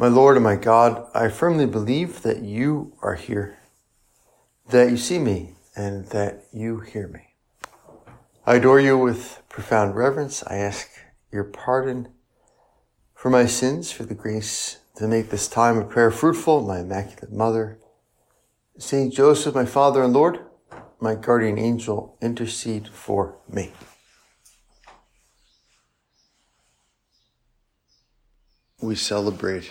My Lord and my God, I firmly believe that you are here, that you see me, and that you hear me. I adore you with profound reverence. I ask your pardon for my sins, for the grace to make this time of prayer fruitful, my Immaculate Mother. Saint Joseph, my Father and Lord, my guardian angel, intercede for me. We celebrate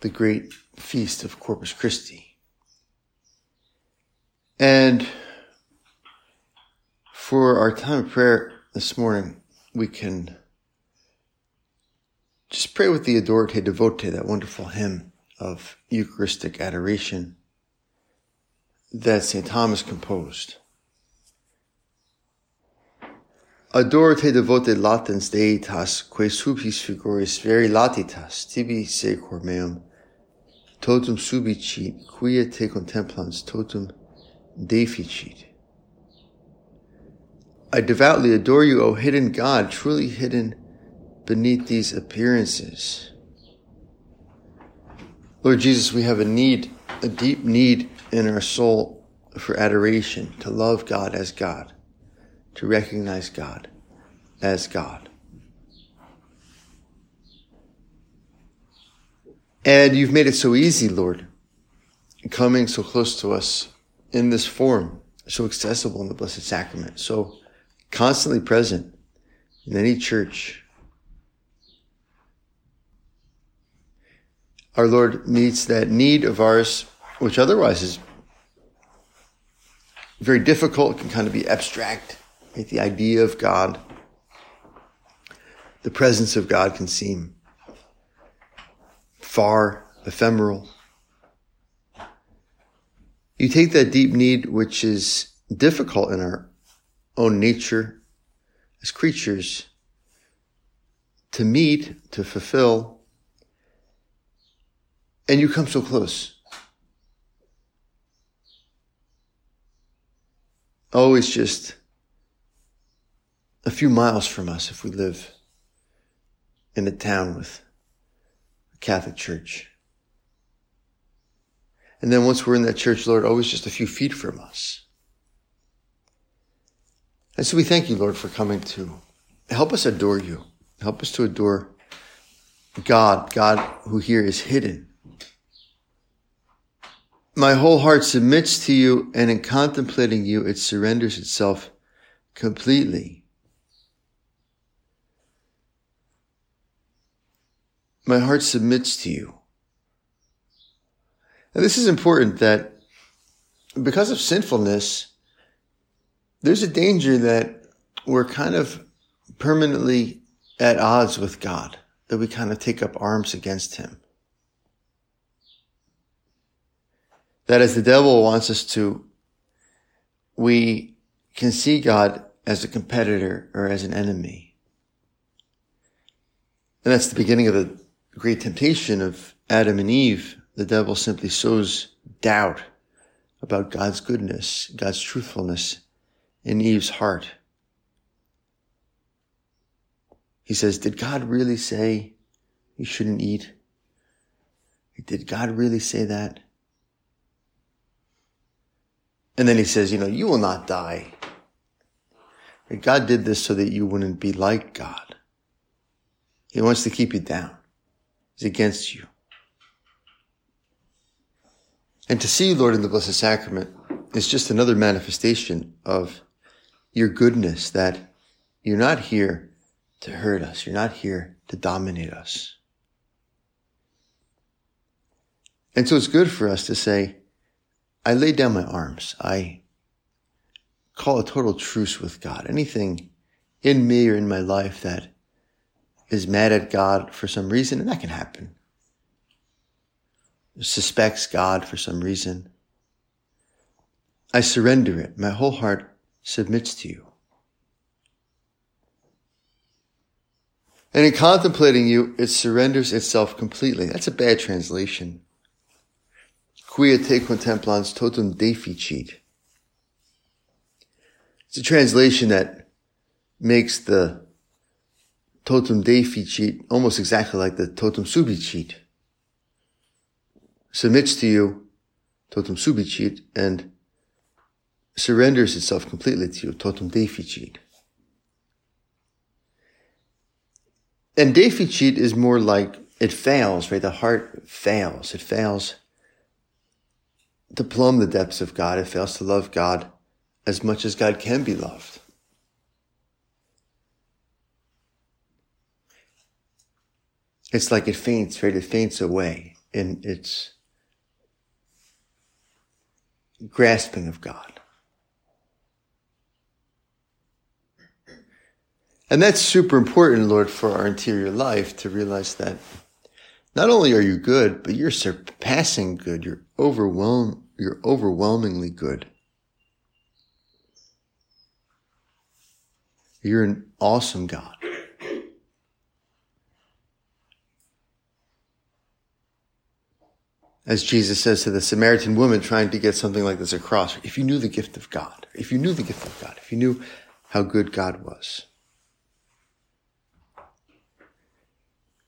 the great feast of Corpus Christi. And for our time of prayer this morning, we can just pray with the Adoro Devote, that wonderful hymn of Eucharistic adoration that St. Thomas composed. Adoro te devote latens deitas, que subis figuris veri latitas, tibi secor meum, totum subicit, quia te contemplans totum deficit. I devoutly adore you, O hidden God, truly hidden beneath these appearances. Lord Jesus, we have a need, a deep need in our soul for adoration, to love God as God, to recognize God as God. And you've made it so easy, Lord, coming so close to us in this form, so accessible in the Blessed Sacrament, so constantly present in any church. Our Lord meets that need of ours, which otherwise is very difficult, can kind of be abstract. Right? The idea of God, the presence of God can seem far, ephemeral. You take that deep need, which is difficult in our own nature as creatures to meet, to fulfill, and you come so close. Always just a few miles from us if we live in a town with Catholic church. And then once we're in that church, Lord, always just a few feet from us. And so we thank you, Lord, for coming to help us adore you. Help us to adore God, God who here is hidden. My whole heart submits to you, and in contemplating you, it surrenders itself completely. My heart submits to you. And this is important that because of sinfulness, there's a danger that we're kind of permanently at odds with God, that we kind of take up arms against Him. That as the devil wants us to, we can see God as a competitor or as an enemy. And that's the beginning of the great temptation of Adam and Eve. The devil simply sows doubt about God's goodness, God's truthfulness, in Eve's heart. He says, Did God really say you shouldn't eat? Did God really say that? And then he says, You know, you will not die. God did this so that you wouldn't be like God. He wants to keep you down. He's against you. And to see Lord in the Blessed Sacrament is just another manifestation of your goodness that you're not here to hurt us. You're not here to dominate us. And so it's good for us to say, I lay down my arms. I call a total truce with God. Anything in me or in my life that is mad at God for some reason, and that can happen, suspects God for some reason, I surrender it. My whole heart submits to you. And in contemplating you, it surrenders itself completely. That's a bad translation. Quia te contemplans totum deficit. It's a translation that makes the totum deficit almost exactly like the totem totum subicit submits to you, totem totum subicit, and surrenders itself completely to you, totem totum deficit. And deficit is more like it fails, right? The heart fails. It fails to plumb the depths of God. It fails to love God as much as God can be loved. It's like it faints, right? It faints away in its grasping of God. And that's super important, Lord, for our interior life to realize that not only are you good, but you're surpassing good. You're overwhelm, you're overwhelmingly good. You're an awesome God. As Jesus says to the Samaritan woman trying to get something like this across, if you knew the gift of God, if you knew the gift of God, if you knew how good God was.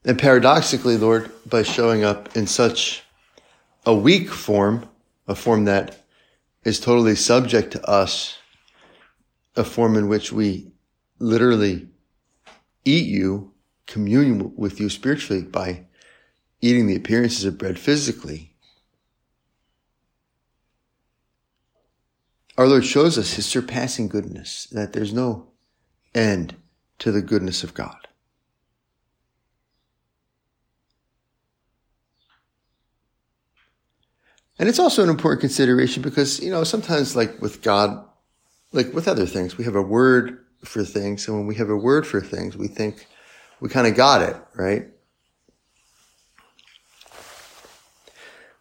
And paradoxically, Lord, by showing up in such a weak form, a form that is totally subject to us, a form in which we literally eat you, commune with you spiritually by eating the appearances of bread physically. Our Lord shows us his surpassing goodness, that there's no end to the goodness of God. And it's also an important consideration because, you know, sometimes like with God, like with other things, we have a word for things. And when we have a word for things, we think we kind of got it, right?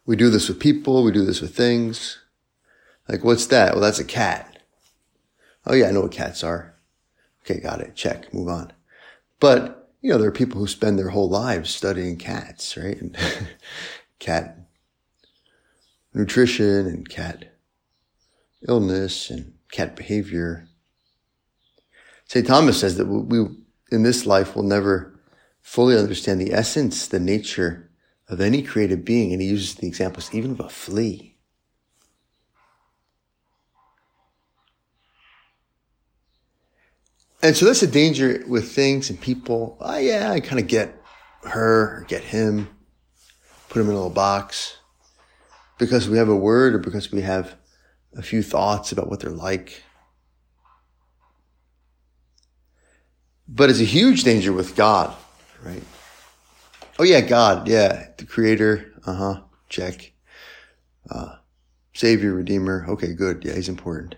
We do this with people. We do this with things. Like, what's that? Well, that's a cat. Oh yeah, I know what cats are. Okay, got it. Check. Move on. But, you know, there are people who spend their whole lives studying cats, right? And cat nutrition and cat illness and cat behavior. St. Thomas says that we, in this life, will never fully understand the essence, the nature of any created being. And he uses the examples even of a flea. And so that's a danger with things and people. Oh, yeah, I kind of get her or get him, put him in a little box because we have a word or because we have a few thoughts about what they're like. But it's a huge danger with God, right? Oh yeah, God, yeah, the creator, uh huh, check. Uh, savior, redeemer, okay, good, yeah, he's important.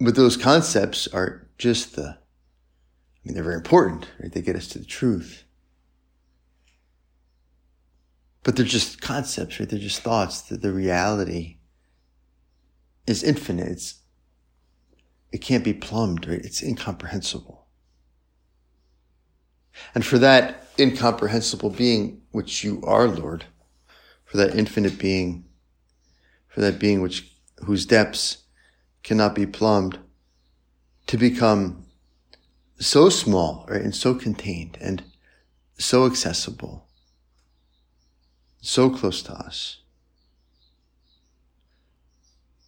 But those concepts are just the, I mean, they're very important, right? They get us to the truth. But they're just concepts, right? They're just thoughts. The, the reality is infinite. It's, it can't be plumbed, right? It's incomprehensible. And for that incomprehensible being, which you are, Lord, for that infinite being, for that being which, whose depths cannot be plumbed, to become so small, right? And so contained and so accessible so close to us,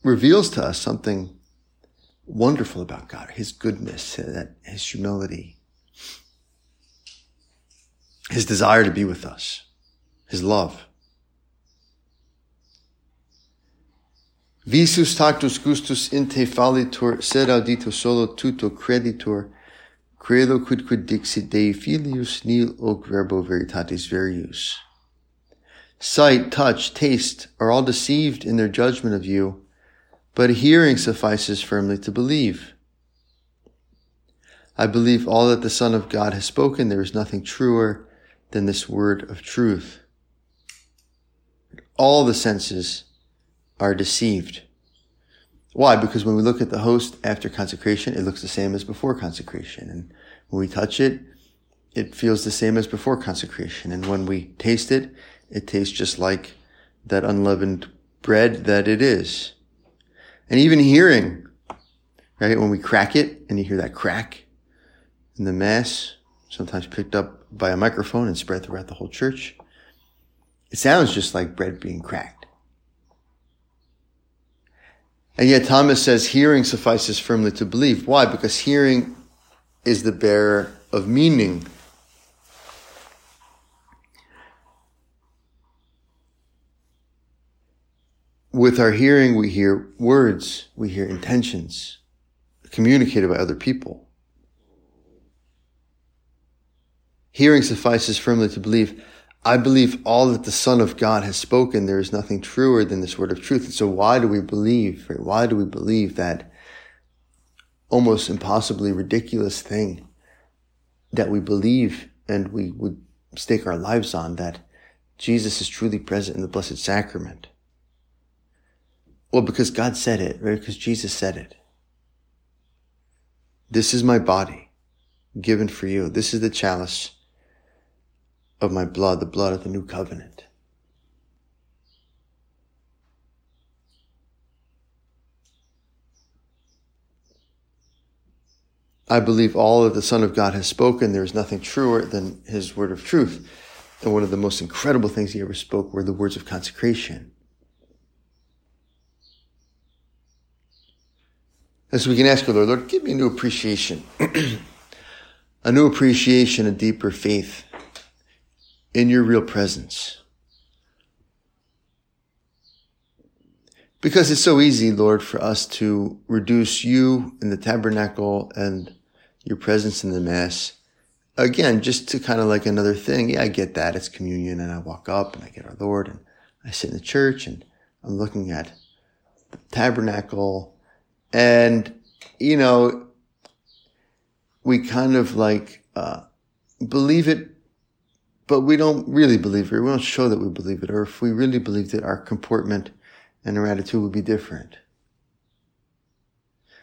reveals to us something wonderful about God, His goodness, His humility, His desire to be with us, His love. Visus tactus gustus in te fallitur, sed audito solo tuto creditur, credo quid quid dixit Dei filius nil hoc verbo veritatis verius sight, touch, taste are all deceived in their judgment of you, but hearing suffices firmly to believe. I believe all that the Son of God has spoken. There is nothing truer than this word of truth. All the senses are deceived. Why? Because when we look at the host after consecration, it looks the same as before consecration. And when we touch it, it feels the same as before consecration. And when we taste it, it tastes just like that unleavened bread that it is. And even hearing, right? When we crack it and you hear that crack in the mass, sometimes picked up by a microphone and spread throughout the whole church. It sounds just like bread being cracked. And yet Thomas says hearing suffices firmly to believe. Why? Because hearing is the bearer of meaning. With our hearing, we hear words, we hear intentions communicated by other people. Hearing suffices firmly to believe. I believe all that the Son of God has spoken. There is nothing truer than this word of truth. And so why do we believe? Right? Why do we believe that almost impossibly ridiculous thing that we believe and we would stake our lives on that Jesus is truly present in the Blessed Sacrament? Well, because God said it, right? Because Jesus said it. This is my body given for you. This is the chalice of my blood, the blood of the new covenant. I believe all that the Son of God has spoken. There is nothing truer than his word of truth. And one of the most incredible things he ever spoke were the words of consecration. And so we can ask our Lord, Lord, give me a new appreciation, a new appreciation, a deeper faith in your real presence. Because it's so easy, Lord, for us to reduce you in the tabernacle and your presence in the Mass. Again, just to kind of like another thing. Yeah, I get that. It's communion and I walk up and I get our Lord and I sit in the church and I'm looking at the tabernacle and, you know, we kind of like, uh, believe it but we don't really believe it. We don't show that we believe it. Or if we really believed it, our comportment and our attitude would be different.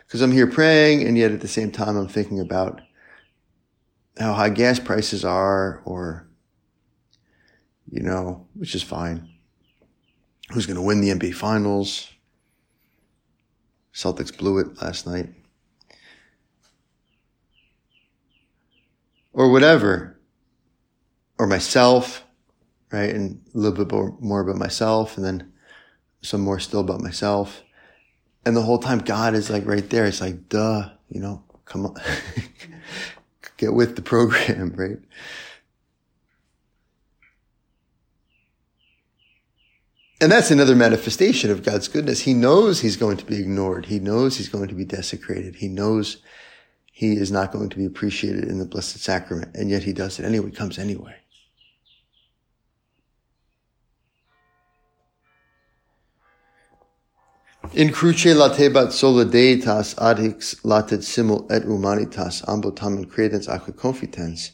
Because I'm here praying, and yet at the same time, I'm thinking about how high gas prices are, or, you know, which is fine. Who's going to win the NBA finals? Celtics blew it last night. Or whatever or myself, right? And a little bit more, more about myself and then some more still about myself. And the whole time God is like right there. It's like, duh, you know, come on, get with the program, right? And that's another manifestation of God's goodness. He knows he's going to be ignored. He knows he's going to be desecrated. He knows he is not going to be appreciated in the Blessed Sacrament. And yet he does it anyway, comes anyway. In cruce latebat sola deitas adhix latet simul et humanitas ambo tamen credens aque confitens,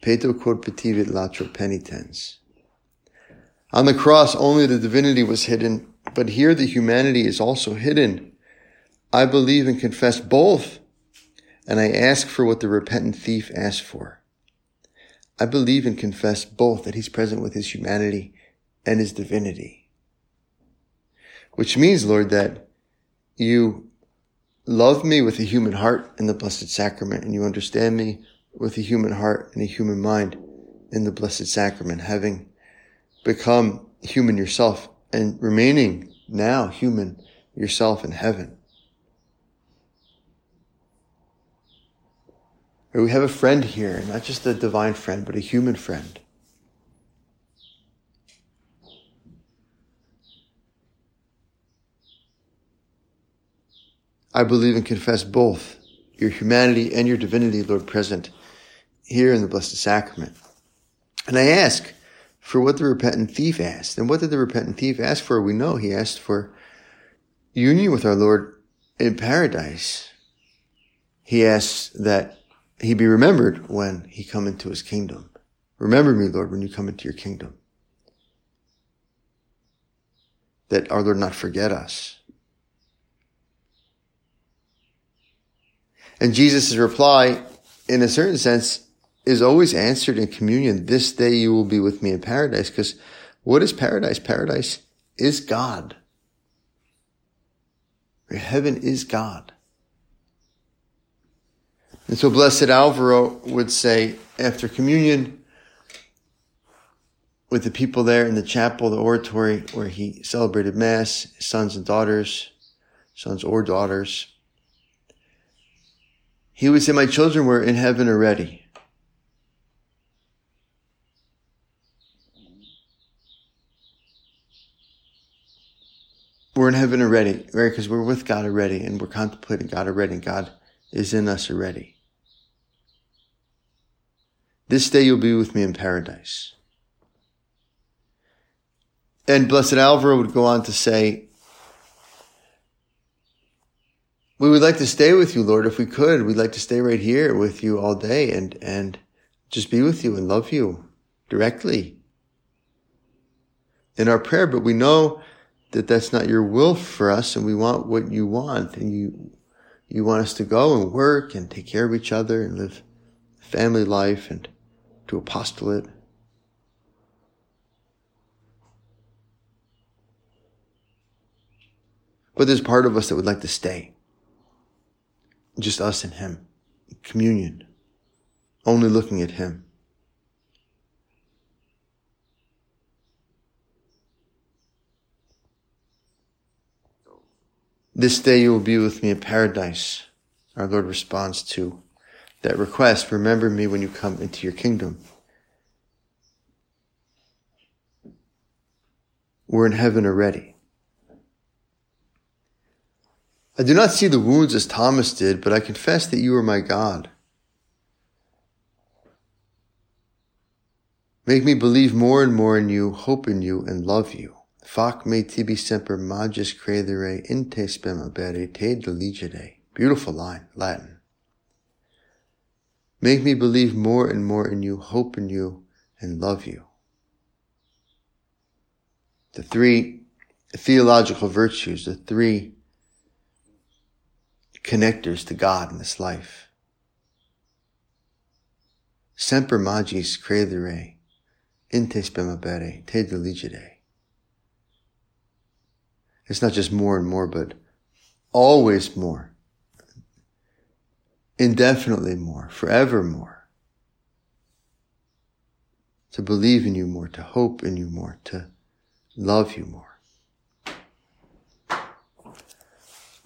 peto quod latro penitens. On the cross, only the divinity was hidden, but here the humanity is also hidden. I believe and confess both, and I ask for what the repentant thief asked for. I believe and confess both that he's present with his humanity and his divinity. Which means, Lord, that you love me with a human heart in the Blessed Sacrament and you understand me with a human heart and a human mind in the Blessed Sacrament, having become human yourself and remaining now human yourself in heaven. We have a friend here, not just a divine friend, but a human friend I believe and confess both your humanity and your divinity, Lord, present here in the Blessed Sacrament. And I ask for what the repentant thief asked. And what did the repentant thief ask for? We know he asked for union with our Lord in paradise. He asks that he be remembered when he come into his kingdom. Remember me, Lord, when you come into your kingdom. That our Lord not forget us. And Jesus' reply, in a certain sense, is always answered in communion. This day you will be with me in paradise. Because what is paradise? Paradise is God. Heaven is God. And so Blessed Alvaro would say after communion, with the people there in the chapel, the oratory where he celebrated Mass, sons and daughters, sons or daughters. He would say, My children were in heaven already. We're in heaven already, right? Because we're with God already and we're contemplating God already and God is in us already. This day you'll be with me in paradise. And Blessed Alvaro would go on to say, we would like to stay with you, Lord, if we could. We'd like to stay right here with you all day and, and just be with you and love you directly in our prayer. But we know that that's not your will for us and we want what you want and you, you want us to go and work and take care of each other and live family life and do apostolate. But there's part of us that would like to stay. Just us and Him. Communion. Only looking at Him. This day you will be with me in paradise. Our Lord responds to that request. Remember me when you come into your kingdom. We're in heaven already. I do not see the wounds as Thomas did, but I confess that you are my God. Make me believe more and more in you, hope in you, and love you. Fac me tibi semper magis credere in te spem abere te deligere. Beautiful line, Latin. Make me believe more and more in you, hope in you, and love you. The three theological virtues, the three connectors to God in this life. Semper magis credere, in te spemabere, te diligere. It's not just more and more, but always more. Indefinitely more, forever more. To believe in you more, to hope in you more, to love you more.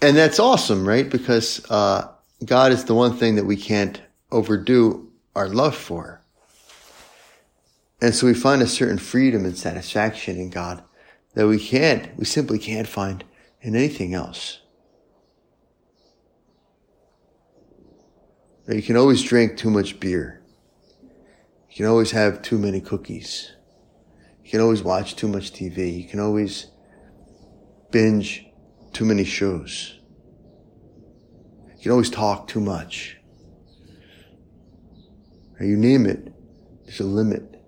And that's awesome, right? Because uh, God is the one thing that we can't overdo our love for. And so we find a certain freedom and satisfaction in God that we can't, we simply can't find in anything else. You can always drink too much beer. You can always have too many cookies. You can always watch too much TV. You can always binge too many shows. You can always talk too much. Or you name it, there's a limit.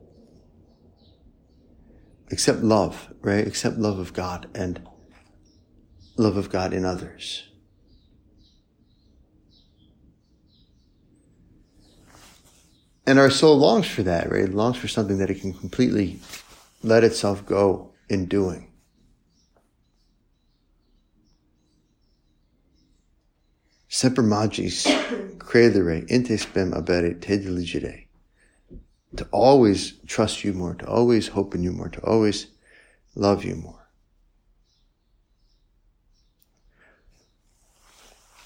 Except love, right? Except love of God and love of God in others. And our soul longs for that, right? It longs for something that it can completely let itself go in doing. Semper magis credere inte spem abere te diligere. To always trust you more, to always hope in you more, to always love you more.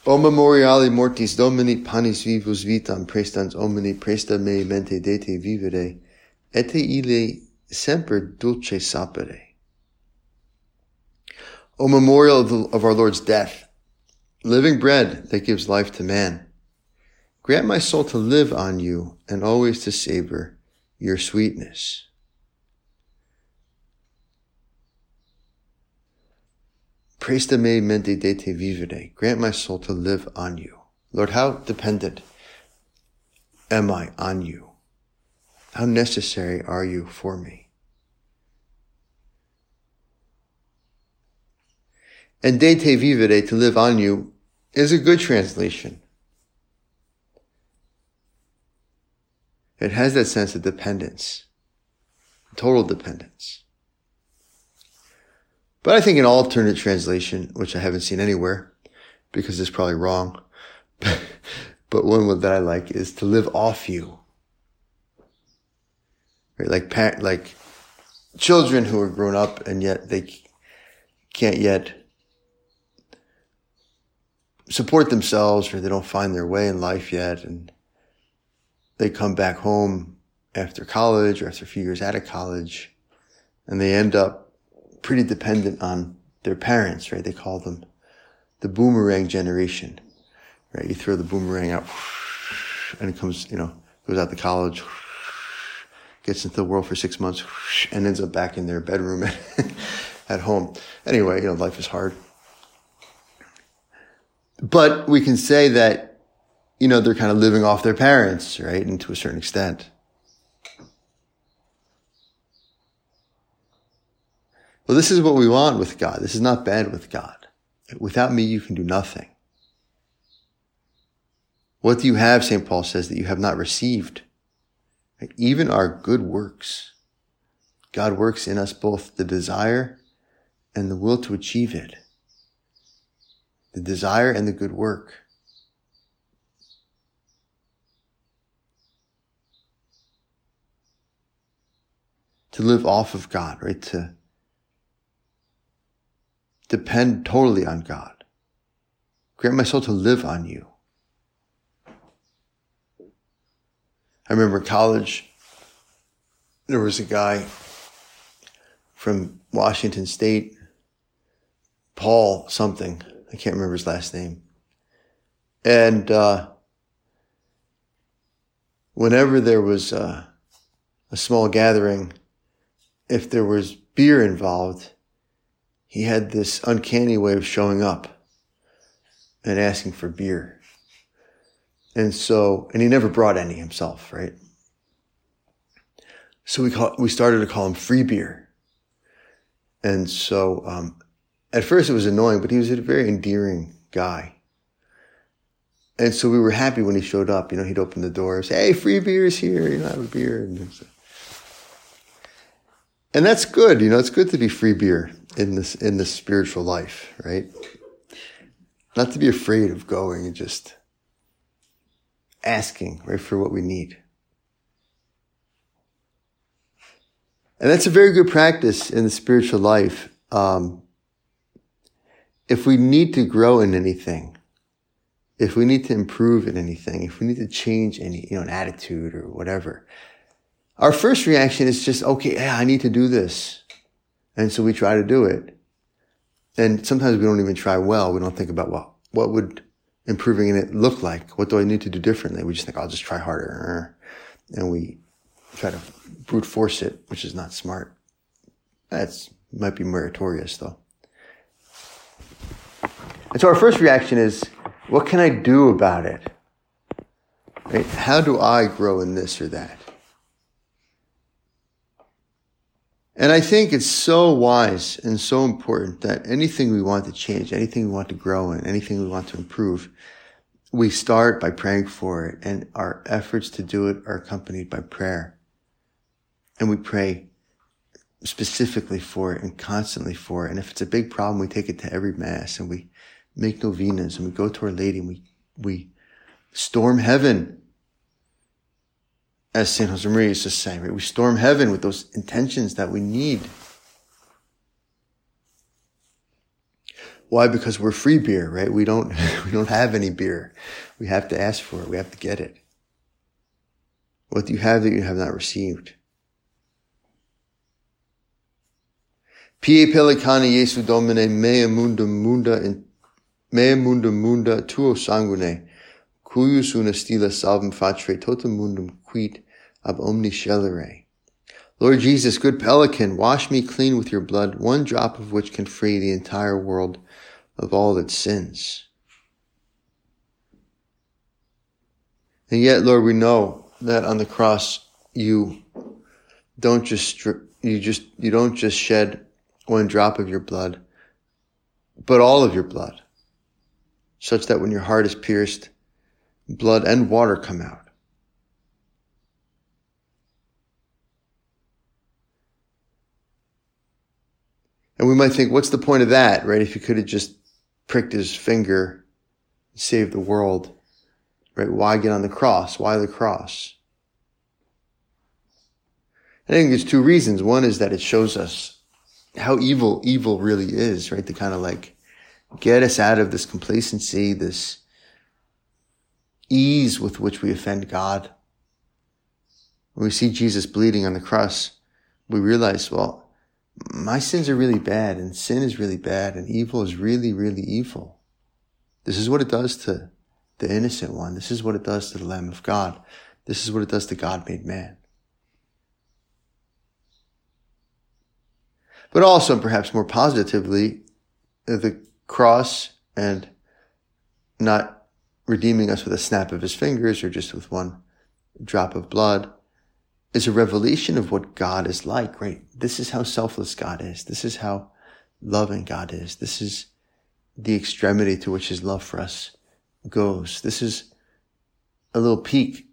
O memoriale mortis domini panis vivus vitam prestans omni presta me mente dete vivere, ete ile semper dulce sapere. O memorial of, the, of our Lord's death, living bread that gives life to man. Grant my soul to live on you and always to savor your sweetness. Presta me mente de vivere. Grant my soul to live on you. Lord, how dependent am I on you? How necessary are you for me? And de te vivere, to live on you, is a good translation. It has that sense of dependence, total dependence. But I think an alternate translation, which I haven't seen anywhere, because it's probably wrong, but one that I like is to live off you. Like, like children who are grown up and yet they can't yet support themselves or they don't find their way in life yet and they come back home after college or after a few years out of college and they end up pretty dependent on their parents, right? They call them the boomerang generation, right? You throw the boomerang out and it comes, you know, goes out to college, gets into the world for six months and ends up back in their bedroom at home. Anyway, you know, life is hard. But we can say that, you know, they're kind of living off their parents, right? And to a certain extent. Well, this is what we want with God. This is not bad with God. Without me, you can do nothing. What do you have, St. Paul says, that you have not received? Even our good works. God works in us both the desire and the will to achieve it. The desire and the good work. To live off of God, right? To depend totally on God. Grant my soul to live on you. I remember college, there was a guy from Washington State, Paul something. I can't remember his last name. And uh, whenever there was a, a small gathering, if there was beer involved, he had this uncanny way of showing up and asking for beer. And so, and he never brought any himself, right? So we call, we started to call him free beer. And so, um, at first it was annoying, but he was a very endearing guy. And so we were happy when he showed up. You know, he'd open the door and say, Hey, free beer's here. You know, have a beer. And, and that's good. You know, it's good to be free beer in this, in this spiritual life, right? Not to be afraid of going and just asking, right, for what we need. And that's a very good practice in the spiritual life. Um, if we need to grow in anything, if we need to improve in anything, if we need to change any, you know, an attitude or whatever, our first reaction is just, okay, yeah, I need to do this. And so we try to do it. And sometimes we don't even try well. We don't think about, well, what would improving in it look like? What do I need to do differently? We just think, I'll just try harder. And we try to brute force it, which is not smart. That's might be meritorious though. And so our first reaction is, what can I do about it? Right? How do I grow in this or that? And I think it's so wise and so important that anything we want to change, anything we want to grow in, anything we want to improve, we start by praying for it and our efforts to do it are accompanied by prayer. And we pray specifically for it and constantly for it. And if it's a big problem, we take it to every mass and we make novenas and we go to Our Lady and we, we storm heaven as St. Josemaria used to say, right? We storm heaven with those intentions that we need. Why? Because we're free beer, right? We don't, we don't have any beer. We have to ask for it. We have to get it. What do you have that you have not received? Pie pelicani Jesu Domine mea munda munda in mea munda munda tuo sanguine cuius una stila salvum facere totum mundum quid ab omni scelere. Lord Jesus, good pelican, wash me clean with your blood, one drop of which can free the entire world of all its sins. And yet, Lord, we know that on the cross, you don't just, you just, you don't just shed one drop of your blood, but all of your blood, such that when your heart is pierced, blood and water come out. And we might think, what's the point of that, right? If he could have just pricked his finger, saved the world, right? Why get on the cross? Why the cross? I think there's two reasons. One is that it shows us how evil evil really is, right? The kind of like get us out of this complacency, this ease with which we offend God. When we see Jesus bleeding on the cross, we realize, well, my sins are really bad and sin is really bad and evil is really, really evil. This is what it does to the innocent one. This is what it does to the Lamb of God. This is what it does to God made man. But also, perhaps more positively, the cross and not redeeming us with a snap of his fingers or just with one drop of blood is a revelation of what God is like, right? This is how selfless God is. This is how loving God is. This is the extremity to which his love for us goes. This is a little peek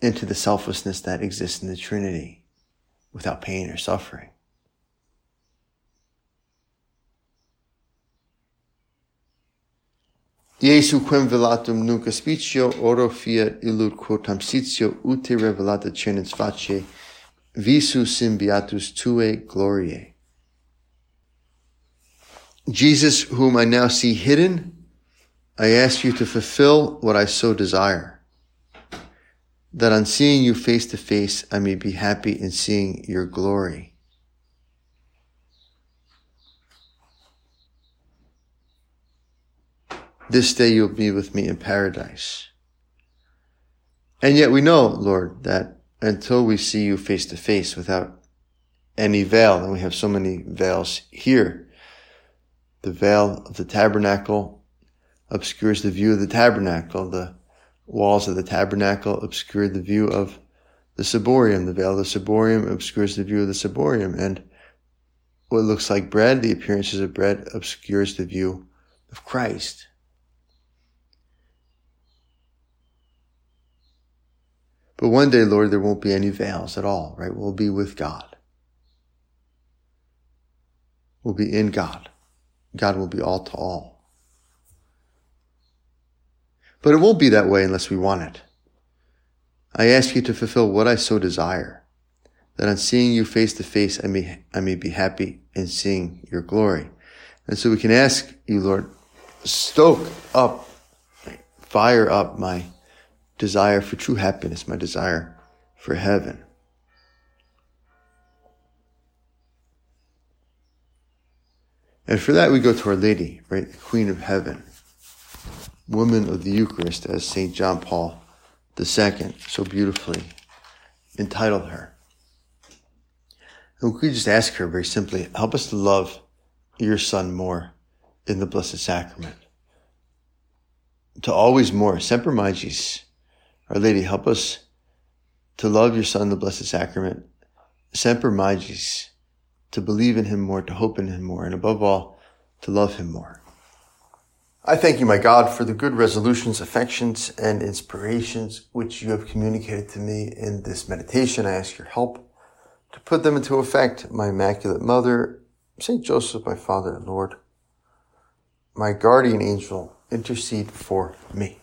into the selflessness that exists in the Trinity without pain or suffering. Iesu quem velatum nunc aspicio, oro fiat illud quotam sitio ute revelata cenens face, visu symbiatus tue gloriae. Jesus, whom I now see hidden, I ask you to fulfill what I so desire, that on seeing you face to face, I may be happy in seeing your glory. This day you'll be with me in paradise. And yet we know, Lord, that until we see you face to face without any veil, and we have so many veils here, the veil of the tabernacle obscures the view of the tabernacle. The walls of the tabernacle obscure the view of the ciborium. The veil of the ciborium obscures the view of the ciborium. And what looks like bread, the appearances of bread, obscures the view of Christ. But one day, Lord, there won't be any veils at all, right? We'll be with God. We'll be in God. God will be all to all. But it won't be that way unless we want it. I ask you to fulfill what I so desire, that on seeing you face to face, I may, I may be happy in seeing your glory. And so we can ask you, Lord, stoke up, fire up my desire for true happiness, my desire for heaven. And for that, we go to Our Lady, right? The Queen of Heaven, woman of the Eucharist, as St. John Paul II so beautifully entitled her. And we could just ask her very simply, help us to love your Son more in the Blessed Sacrament. To always more, semper magis, our Lady, help us to love your Son, the Blessed Sacrament, semper magis, to believe in him more, to hope in him more, and above all, to love him more. I thank you, my God, for the good resolutions, affections, and inspirations which you have communicated to me in this meditation. I ask your help to put them into effect. My Immaculate Mother, Saint Joseph, my Father and Lord, my guardian angel, intercede for me.